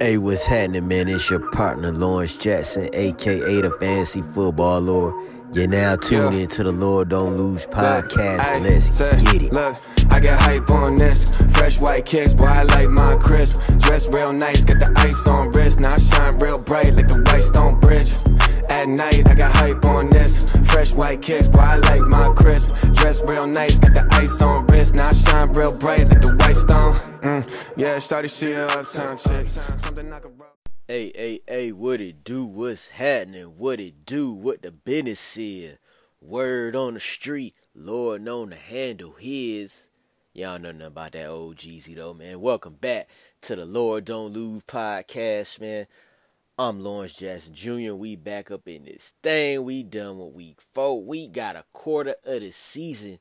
Hey, what's happening, man? It's your partner, Lawrence Jackson, aka the Fantasy Football Lord. You're now tuned yeah. into the Lord Don't Lose podcast. Look, Let's say, get it. Look, I got hype on this. Fresh white kicks, boy, I like my crisp. Dress real nice, got the ice on wrist. Now I shine real bright like the Whitestone Bridge. At night, I got hype on this. Fresh white kicks, boy, I like my crisp. Dress real nice, got the ice on wrist. Now I shine real bright like the Whitestone. Mm, yeah, started shit uptown chick. Something I could Hey, hey, hey, what it do? What's happening? What it do? What the business is? Word on the street, Lord known to handle his. Y'all know nothing about that old Jeezy though, man. Welcome back to the Lord Don't Lose podcast, man. I'm Lawrence Jackson Jr. We back up in this thing. We done with week four. We got a quarter of the season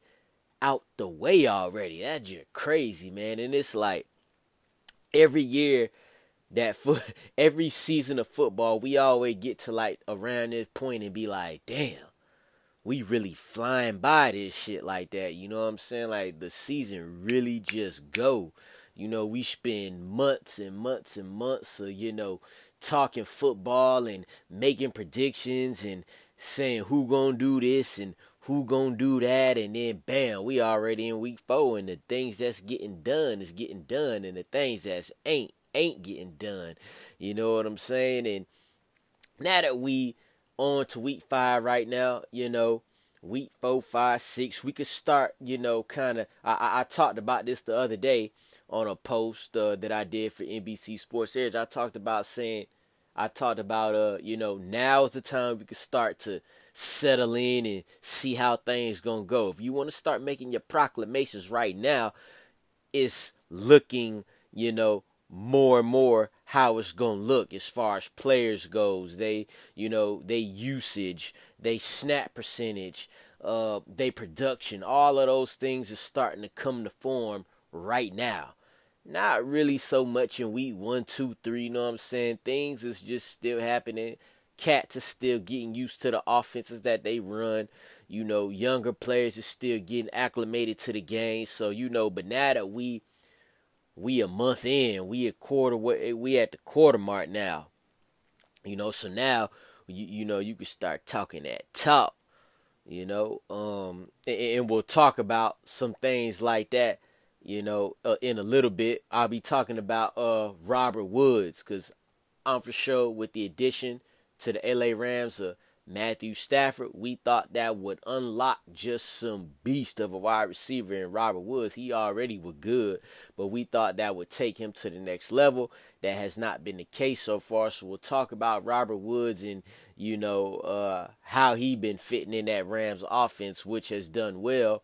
out the way already. That's just crazy, man. And it's like every year that foot every season of football, we always get to like around this point and be like, damn, we really flying by this shit like that. You know what I'm saying? Like the season really just go. You know, we spend months and months and months of, you know, talking football and making predictions and saying who gonna do this and who gonna do that and then bam we already in week four and the things that's getting done is getting done and the things that's ain't ain't getting done. You know what i'm saying? And now that we on to week five right now you know week four five six we could start you know kind of I, I, I talked about this the other day on a post uh, that I did for NBC Sports Edge. I talked about saying, I talked about, uh, you know, now is the time we can start to settle in and see how things gonna go. If you want to start making your proclamations right now, it's looking, you know, more and more how it's gonna look as far as players goes. They, you know, they usage, they snap percentage, uh, they production, all of those things is starting to come to form right now. Not really so much in week one, two, three, you know what I'm saying? Things is just still happening. Cats are still getting used to the offenses that they run. You know, younger players are still getting acclimated to the game. So, you know, but now that we we a month in, we a quarter we at the quarter mark now. You know, so now you you know you can start talking that talk. You know, um, and, and we'll talk about some things like that you know, uh, in a little bit, I'll be talking about uh, Robert Woods because I'm for sure with the addition to the LA Rams of Matthew Stafford, we thought that would unlock just some beast of a wide receiver in Robert Woods. He already was good, but we thought that would take him to the next level. That has not been the case so far. So we'll talk about Robert Woods and you know uh, how he been fitting in that Rams offense, which has done well.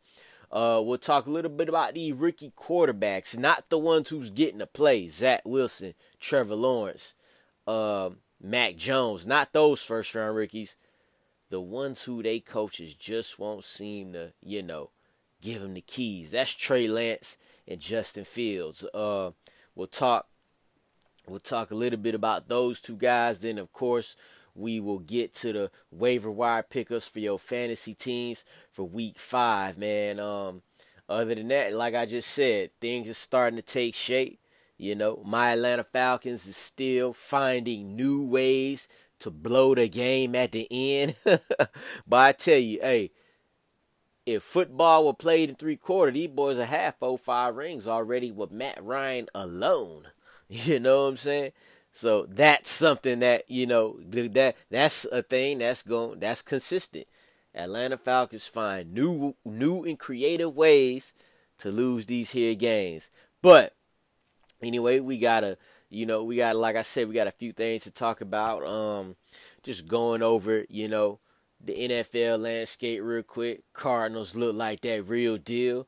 Uh, we'll talk a little bit about the rookie quarterbacks, not the ones who's getting to play. Zach Wilson, Trevor Lawrence, uh, Mac Jones, not those first round rookies. The ones who they coaches just won't seem to, you know, give them the keys. That's Trey Lance and Justin Fields. Uh, we'll talk. We'll talk a little bit about those two guys. Then, of course, we will get to the waiver wire pickups for your fantasy teams for week five, man. Um, other than that, like I just said, things are starting to take shape. You know, my Atlanta Falcons is still finding new ways to blow the game at the end. but I tell you, hey, if football were played in three quarters, these boys are half four five rings already with Matt Ryan alone. You know what I'm saying? So that's something that you know that that's a thing that's going that's consistent. Atlanta Falcons find new new and creative ways to lose these here games. But anyway, we gotta you know we got like I said we got a few things to talk about. Um, just going over you know the NFL landscape real quick. Cardinals look like that real deal.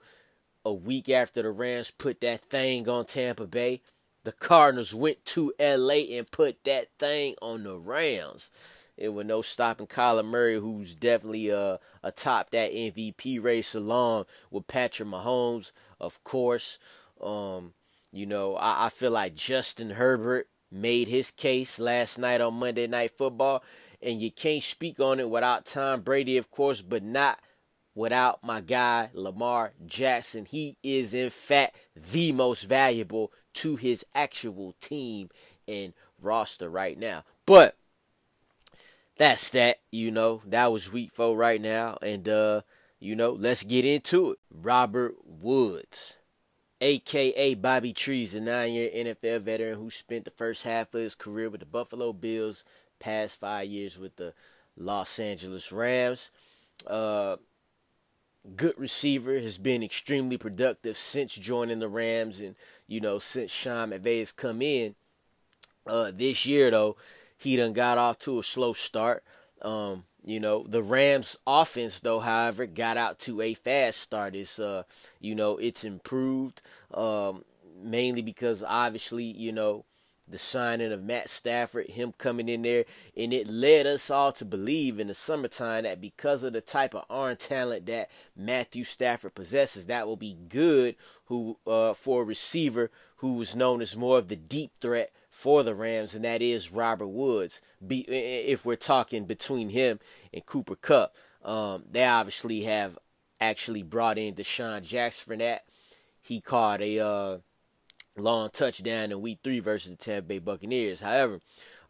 A week after the Rams put that thing on Tampa Bay the Cardinals went to LA and put that thing on the Rams. It was no stopping Kyler Murray, who's definitely uh, atop that MVP race along with Patrick Mahomes, of course. Um, you know, I, I feel like Justin Herbert made his case last night on Monday Night Football, and you can't speak on it without Tom Brady, of course, but not without my guy Lamar Jackson. He is in fact the most valuable to his actual team and roster right now. But that's that, you know. That was week four right now. And uh, you know, let's get into it. Robert Woods, aka Bobby Trees, a nine-year NFL veteran who spent the first half of his career with the Buffalo Bills, past five years with the Los Angeles Rams. Uh, good receiver, has been extremely productive since joining the Rams and, you know, since Sean has come in. Uh, this year, though, he done got off to a slow start. Um, you know, the Rams offense, though, however, got out to a fast start. It's, uh, you know, it's improved, um, mainly because obviously, you know, the signing of Matt Stafford, him coming in there, and it led us all to believe in the summertime that because of the type of arm talent that Matthew Stafford possesses, that will be good who uh, for a receiver who was known as more of the deep threat for the Rams, and that is Robert Woods. Be, if we're talking between him and Cooper Kupp, um, they obviously have actually brought in DeSean Jackson for that. He caught a uh, long touchdown in week three versus the Tampa Bay Buccaneers. However,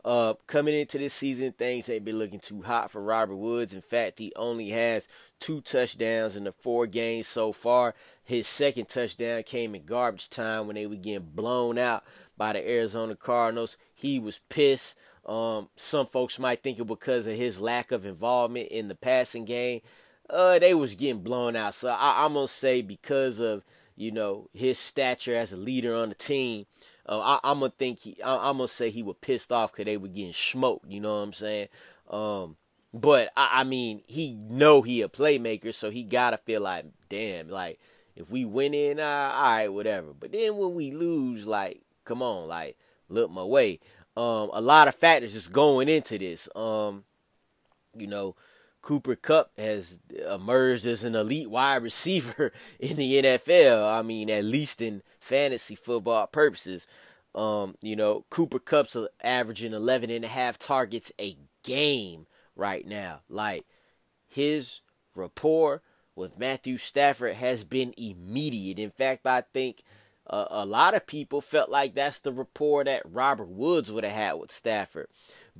uh, coming into this season, things ain't been looking too hot for Robert Woods. In fact, he only has two touchdowns in the four games so far. His second touchdown came in garbage time when they were getting blown out by the Arizona Cardinals. He was pissed. Um, some folks might think it because of his lack of involvement in the passing game. Uh, they was getting blown out. So I, I'm gonna say because of you know his stature as a leader on the team. Uh, I, am gonna think he. I, am gonna say he was pissed off because they were getting smoked. You know what I'm saying? Um, but I, I, mean, he know he a playmaker, so he gotta feel like, damn, like if we win in, uh, all right, whatever. But then when we lose, like, come on, like look my way. Um, a lot of factors just going into this. Um, you know, Cooper Kupp has emerged as an elite wide receiver in the NFL. I mean, at least in fantasy football purposes. Um, you know, Cooper Kupp's averaging 11 and a half targets a game right now. Like, his rapport with Matthew Stafford has been immediate. In fact, I think uh, a lot of people felt like that's the rapport that Robert Woods would have had with Stafford.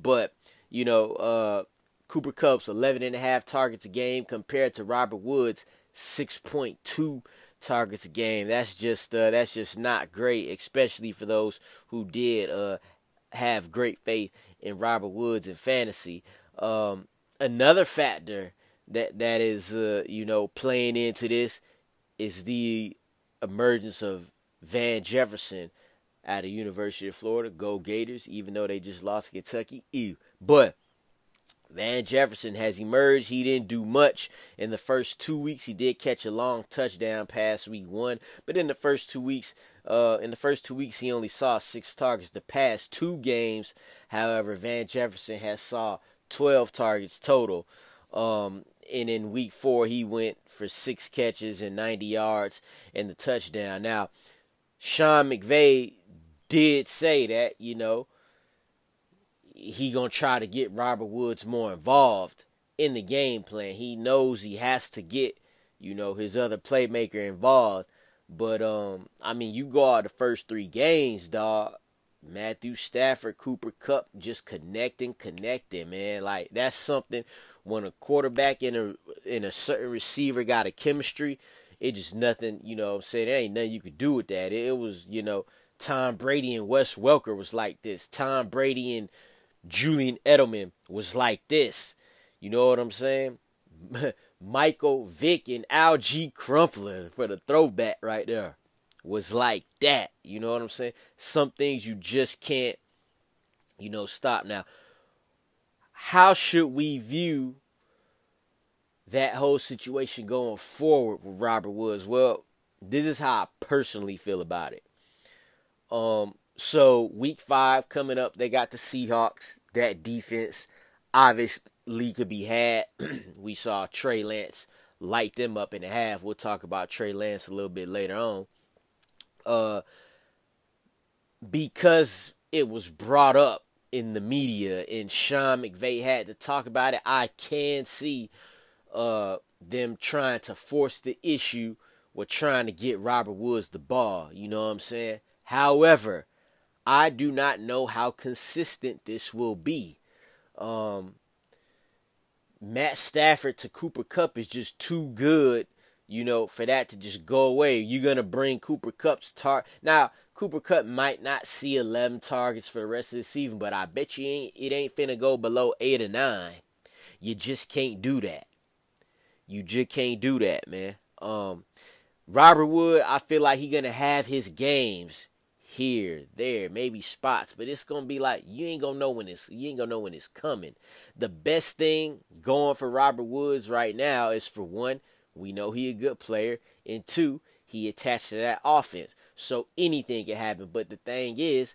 But, you know, uh, Cooper Kupp's 11 and a half targets a game compared to Robert Woods 6.2 targets a game. That's just uh, that's just not great, especially for those who did uh, have great faith in Robert Woods in fantasy. Um, another factor that that is uh, you know playing into this is the emergence of Van Jefferson out of University of Florida. Go Gators, even though they just lost Kentucky. Ew. But Van Jefferson has emerged. He didn't do much in the first two weeks. He did catch a long touchdown pass week one, but in the first two weeks, uh, in the first two weeks, he only saw six targets. The past two games, however, Van Jefferson has saw twelve targets total. Um, and in week four, he went for six catches and 90 yards and the touchdown. Now, Sean McVay did say that, you know, he gonna try to get Robert Woods more involved in the game plan. He knows he has to get, you know, his other playmaker involved. But um, I mean, you go out the first three games, dog. Matthew Stafford, Cooper Kupp, just connecting, connecting, man. Like that's something when a quarterback and a and a certain receiver got a chemistry. It just nothing, you know. I'm saying there ain't nothing you could do with that. It, it was, you know, Tom Brady and Wes Welker was like this. Tom Brady and Julian Edelman was like this. You know what I'm saying? Michael Vick and Alge Crumpler for the throwback right there was like that. You know what I'm saying? Some things you just can't, you know, stop. Now, how should we view that whole situation going forward with Robert Woods? Well, this is how I personally feel about it. Um, so week five coming up, they got the Seahawks. That defense obviously could be had. we saw Trey Lance light them up in the half. We'll talk about Trey Lance a little bit later on. Uh, because it was brought up in the media and Sean McVay had to talk about it, I can see uh them trying to force the issue with trying to get Robert Woods the ball. You know what I'm saying? However, I do not know how consistent this will be. Um, Matt Stafford to Cooper Kupp is just too good, you know, for that to just go away. You're gonna bring Cooper Kupp's tar now. Cooper Kupp might not see 11 targets for the rest of the season, but I bet you ain't, it ain't finna go below eight or nine. You just can't do that. You just can't do that, man. Um, Robert Wood, I feel like he gonna have his games here, there, maybe spots, but it's gonna be like you ain't gonna know when it's you ain't gonna know when it's coming. The best thing going for Robert Woods right now is for one, we know he a good player, and two, he attached to that offense. So anything can happen. But the thing is,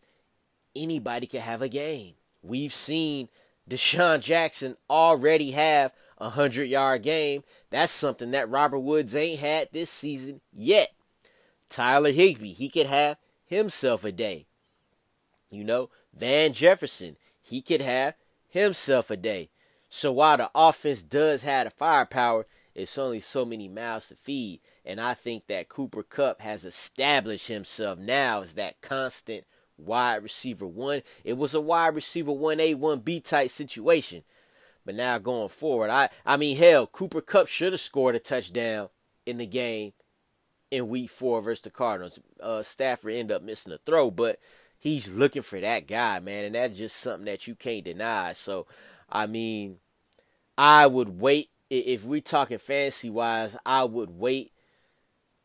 anybody can have a game. We've seen DeSean Jackson already have a hundred yard game. That's something that Robert Woods ain't had this season yet. Tyler Higbee, he could have himself a day. You know, Van Jefferson, he could have himself a day. So while the offense does have the firepower, it's only so many mouths to feed. And I think that Cooper Kupp has established himself now as that constant wide receiver one. It was a wide receiver 1A, 1B type situation. But now going forward, I I mean hell, Cooper Kupp should have scored a touchdown in the game in week four versus the Cardinals. Uh, Stafford ended up missing a throw, but he's looking for that guy, man, and that's just something that you can't deny. So, I mean, I would wait if we're talking fantasy wise. I would wait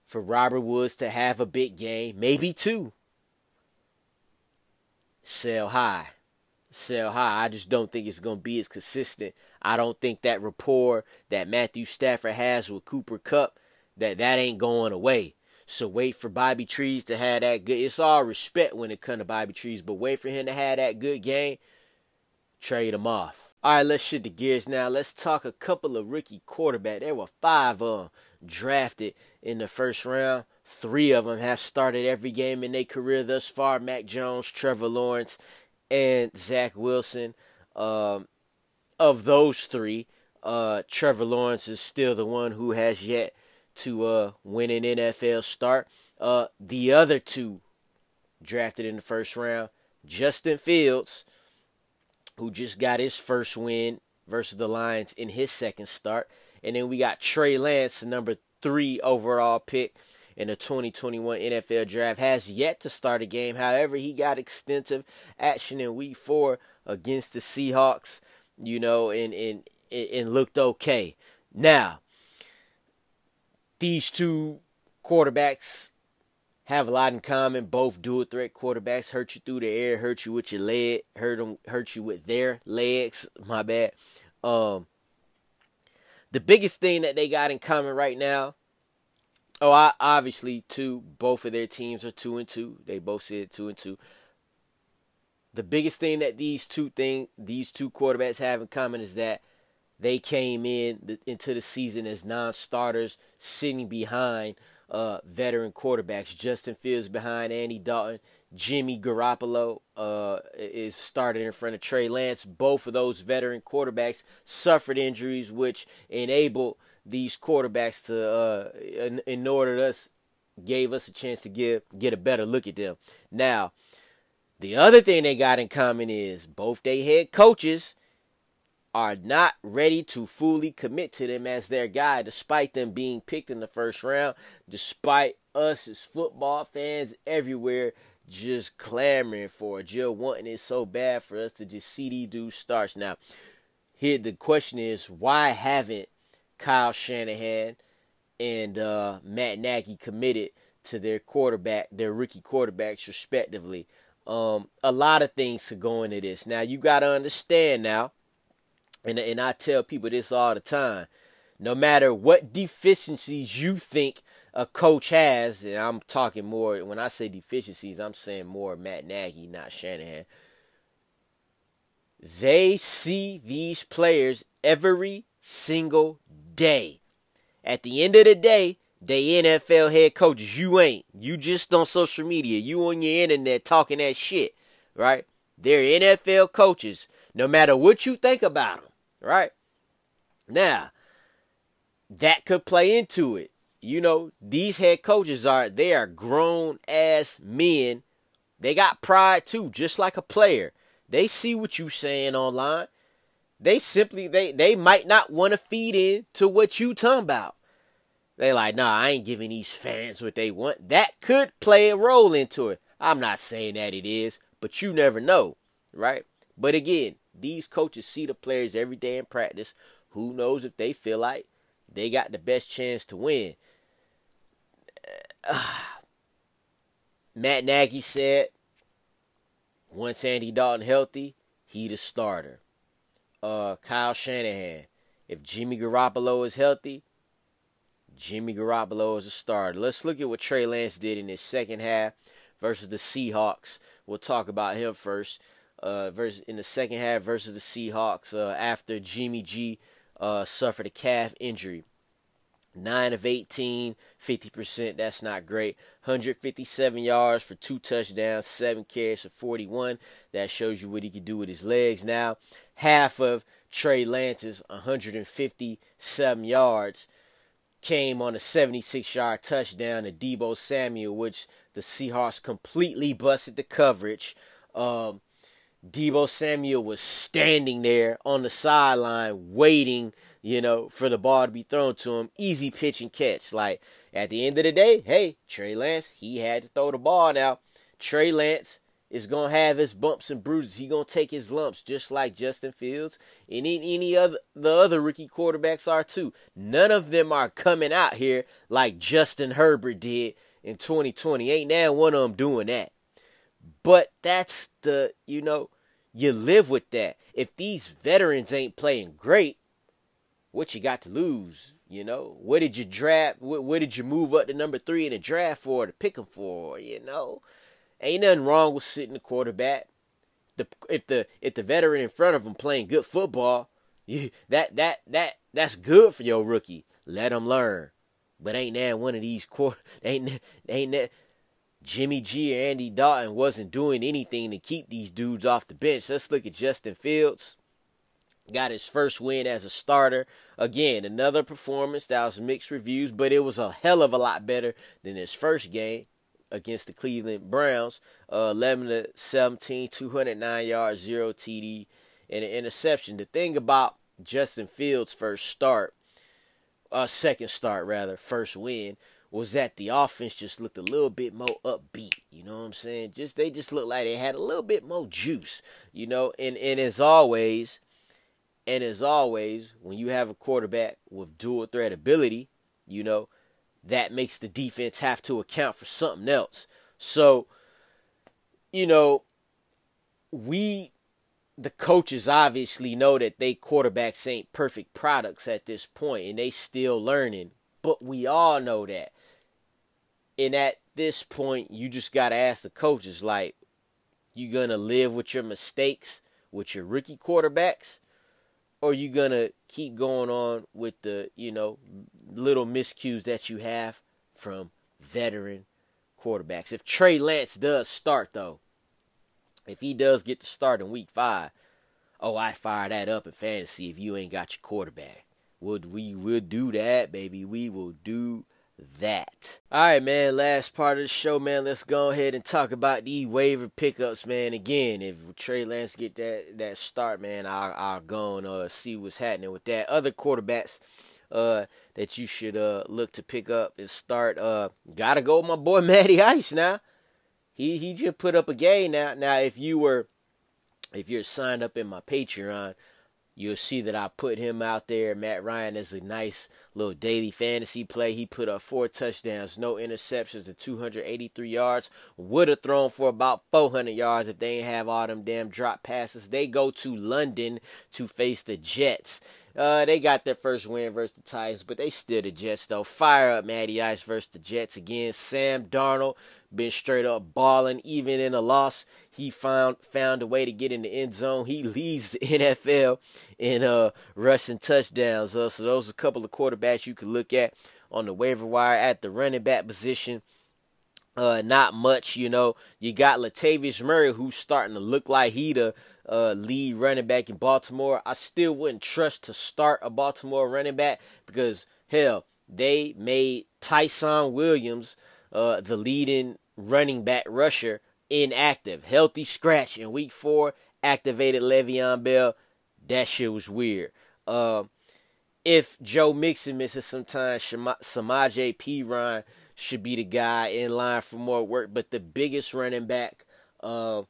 for Robert Woods to have a big game, maybe two. Sell high. Sell high. I just don't think it's going to be as consistent. I don't think that rapport that Matthew Stafford has with Cooper Kupp that that ain't going away. So wait for Bobby Trees to have that good. It's all respect when it comes to Bobby Trees, but wait for him to have that good game. Trade him off. All right, let's shift the gears now. Let's talk a couple of rookie quarterback. There were five of them drafted in the first round. Three of them have started every game in their career thus far. Mac Jones, Trevor Lawrence, and Zach Wilson. Um, of those three, uh, Trevor Lawrence is still the one who has yet to uh, win an NFL start. Uh, the other two drafted in the first round, Justin Fields, who just got his first win versus the Lions in his second start. And then we got Trey Lance, number three overall pick in the 2021 NFL draft, has yet to start a game. However, he got extensive action in week four against the Seahawks, you know, and, and, and looked okay. Now, these two quarterbacks have a lot in common. Both dual threat quarterbacks hurt you through the air, hurt you with your leg, hurt them, hurt you with their legs. My bad. Um, the biggest thing that they got in common right now. Oh, I, obviously, two. Both of their teams are two and two. They both said two and two. The biggest thing that these two thing these two quarterbacks have in common is that they came in the, into the season as non-starters, sitting behind uh, veteran quarterbacks. Justin Fields behind Andy Dalton. Jimmy Garoppolo uh, is started in front of Trey Lance. Both of those veteran quarterbacks suffered injuries, which enabled these quarterbacks to, uh, in, in order to us, gave us a chance to give get a better look at them. Now, the other thing they got in common is both they head coaches are not ready to fully commit to them as their guy, despite them being picked in the first round, despite us as football fans everywhere just clamoring for it, just wanting it so bad for us to just see these dudes starts. Now, here the question is, why haven't Kyle Shanahan and uh, Matt Nagy committed to their quarterback, their rookie quarterbacks respectively? Um, a lot of things could go into this. Now, you got to understand now and and I tell people this all the time. No matter what deficiencies you think a coach has, and I'm talking more when I say deficiencies, I'm saying more Matt Nagy, not Shanahan. They see these players every single day. At the end of the day, they NFL head coaches. You ain't. You just on social media. You on your internet talking that shit, right? They're NFL coaches. No matter what you think about them. Right? Now, that could play into it. You know, these head coaches are they are grown ass men. They got pride too, just like a player. They see what you saying online. They simply they they might not want to feed in to what you talking about. They like, nah, I ain't giving these fans what they want. That could play a role into it. I'm not saying that it is, but you never know, right? But again, these coaches see the players every day in practice. Who knows if they feel like they got the best chance to win? Matt Nagy said, once Andy Dalton healthy, he the starter. Uh, Kyle Shanahan, if Jimmy Garoppolo is healthy, Jimmy Garoppolo is a starter. Let's look at what Trey Lance did in his second half versus the Seahawks. We'll talk about him first. Uh, versus in the second half versus the Seahawks uh, after Jimmy G uh, suffered a calf injury. 9 of 18, 50%. That's not great. 157 yards for two touchdowns, 7 carries for 41. That shows you what he can do with his legs now. Half of Trey Lance's 157 yards came on a 76 yard touchdown to Deebo Samuel, which the Seahawks completely busted the coverage. Um, Deebo Samuel was standing there on the sideline waiting you know, for the ball to be thrown to him. Easy pitch and catch. Like, at the end of the day, hey, Trey Lance, he had to throw the ball now. Trey Lance is going to have his bumps and bruises. He going to take his lumps just like Justin Fields and any, any other the other rookie quarterbacks are too. None of them are coming out here like Justin Herbert did in 2020. Ain't now one of them doing that. But that's the, you know, you live with that. If these veterans ain't playing great, what you got to lose? You know, what did you draft? What, what did you move up to number three in the draft for to pick him for? You know, ain't nothing wrong with sitting the quarterback. The if the if the veteran in front of him playing good football, you, that that that that's good for your rookie. Let him learn. But ain't that one of these quarter? Ain't ain't that Jimmy G or Andy Dalton wasn't doing anything to keep these dudes off the bench. Let's look at Justin Fields got his first win as a starter. Again, another performance that was mixed reviews, but it was a hell of a lot better than his first game against the Cleveland Browns. Uh, 11 to 17, 209 yards, 0 TD, and an interception. The thing about Justin Fields' first start, uh, second start rather, first win, was that the offense just looked a little bit more upbeat. You know what I'm saying? Just they just looked like they had a little bit more juice. You know, and and as always, and as always, when you have a quarterback with dual threat ability, you know, that makes the defense have to account for something else. So, you know, we the coaches obviously know that they quarterbacks ain't perfect products at this point and they still learning. But we all know that. And at this point, you just got to ask the coaches like you going to live with your mistakes with your rookie quarterbacks or you gonna keep going on with the you know little miscues that you have from veteran quarterbacks? If Trey Lance does start though, if he does get to start in week five, oh I fire that up in fantasy if you ain't got your quarterback. Would we will do that, baby. We will do that. All right, man. Last part of the show, man. Let's go ahead and talk about the waiver pickups, man. Again, if Trey Lance get that that start, man, I'll I'll go and uh, see what's happening with that. Other quarterbacks uh, that you should uh, look to pick up and start. Uh, gotta go with my boy Matty Ice now. He he just put up a game now. Now, if you were if you're signed up in my Patreon, You'll see that I put him out there, Matt Ryan, as a nice little daily fantasy play. He put up four touchdowns, no interceptions, and 283 yards. Would have thrown for about 400 yards if they ain't have all them damn drop passes. They go to London to face the Jets. Uh, they got their first win versus the Titans, but they still the Jets though. Fire up Matty Ice versus the Jets again. Sam Darnold been straight up balling even in a loss. He found found a way to get in the end zone. He leads the NFL in uh rushing touchdowns. Uh, so those are a couple of quarterbacks you could look at on the waiver wire at the running back position. Uh, not much, you know. You got Latavius Murray, who's starting to look like he the uh, lead running back in Baltimore. I still wouldn't trust to start a Baltimore running back because Hell, they made Ty'Son Williams, uh, the leading running back rusher, inactive. Healthy scratch in week four, activated Le'Veon Bell. That shit was weird. Uh, if Joe Mixon misses some time, Samaje Perine should be the guy in line for more work. But the biggest running back uh,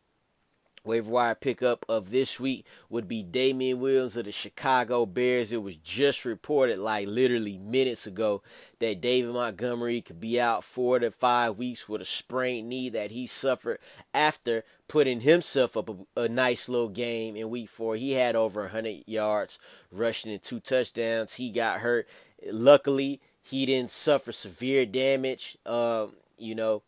waiver wire pickup of this week would be Damien Williams of the Chicago Bears. It was just reported, like literally minutes ago, that David Montgomery could be out four to five weeks with a sprained knee that he suffered after putting himself up a, a nice little game in week four. He had over 100 yards rushing and two touchdowns. He got hurt. Luckily, he didn't suffer severe damage. Uh, you know,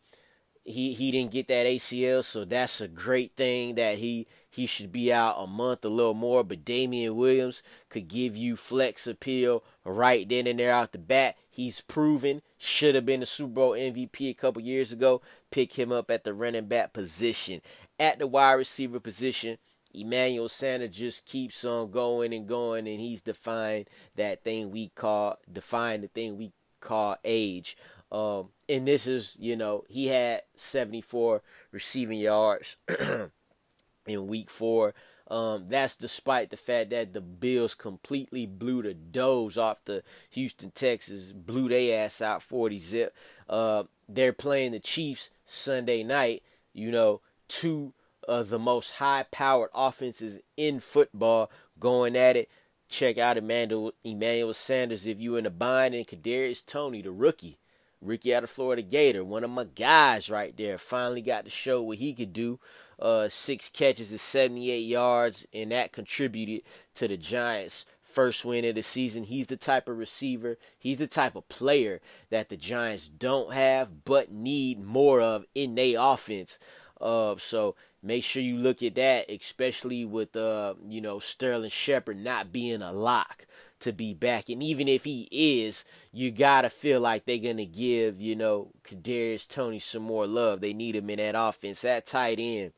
he he didn't get that ACL, so that's a great thing that he he should be out a month, a little more. But Damien Williams could give you flex appeal right then and there out the bat. He's proven should have been a Super Bowl MVP a couple years ago. Pick him up at the running back position. At the wide receiver position, Emmanuel Sanders just keeps on going and going, and he's defying that thing we call defying the thing we call age. Um, and this is, you know, he had 74 receiving yards in week four. Um, that's despite the fact that the Bills completely blew the doze off the Houston Texans, blew their ass out 40 zip. Uh, they're playing the Chiefs Sunday night. You know, two of the most high powered offenses in football going at it. Check out Emmanuel, Emmanuel Sanders if you're in a bind, and Kadarius Toney, the rookie. Ricky out of Florida Gator, one of my guys right there, finally got to show what he could do. Uh, six catches and 78 yards, and that contributed to the Giants' first win of the season. He's the type of receiver, he's the type of player that the Giants don't have but need more of in their offense. Uh, so make sure you look at that, especially with uh, you know Sterling Shepard not being a lock to be back. And even if he is, you gotta feel like they're gonna give, you know, Kadarius Toney some more love. They need him in that offense. That tight end,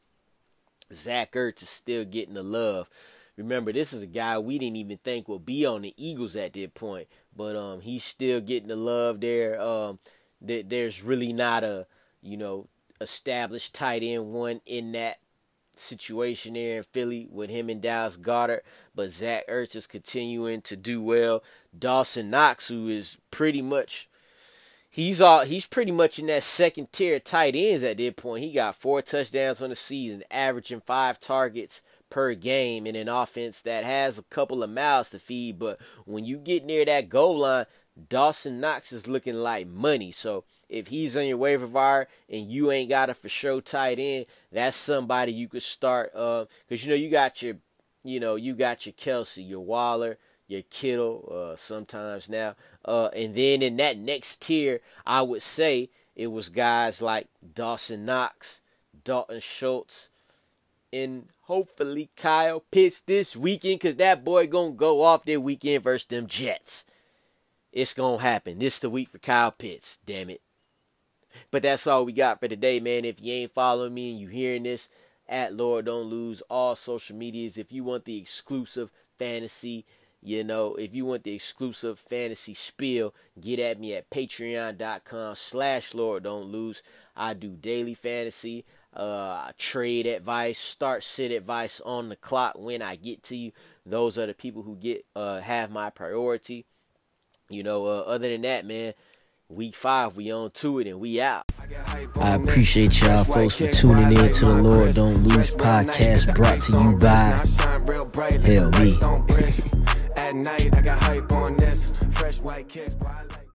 Zach Ertz is still getting the love. Remember, this is a guy we didn't even think would be on the Eagles at that point, but um, he's still getting the love there. Um, th- there's really not a, you know, established tight end one in that situation there in Philly with him and Dallas Goedert, but Zach Ertz is continuing to do well. Dawson Knox, who is pretty much he's all he's pretty much in that second tier tight ends at this point. He got four touchdowns on the season, averaging five targets per game in an offense that has a couple of mouths to feed. But when you get near that goal line, Dawson Knox is looking like money. So if he's on your waiver wire and you ain't got a for sure tight end, that's somebody you could start. Uh, cause you know you got your, you know you got your Kelce, your Waller, your Kittle. Uh, sometimes now, uh, and then in that next tier, I would say it was guys like Dawson Knox, Dalton Schultz, and hopefully Kyle Pitts this weekend, cause that boy gonna go off their weekend versus them Jets. It's gonna happen. This the week for Kyle Pitts. Damn it. But that's all we got for today, man. If you ain't following me and you hearing this, at Lord Don't Lose, all social medias. If you want the exclusive fantasy, you know, if you want the exclusive fantasy spiel, get at me at patreon.com slash Lord Don't Lose. I do daily fantasy, uh, trade advice, start sit advice on the clock when I get to you. Those are the people who get uh, have my priority. You know, uh, other than that, man, week five, we on to it and we out. I appreciate y'all folks for tuning in to the Lord Don't Lose podcast brought to you by Hell Me. At night, I got hype on this. Fresh white kicks, boy, I like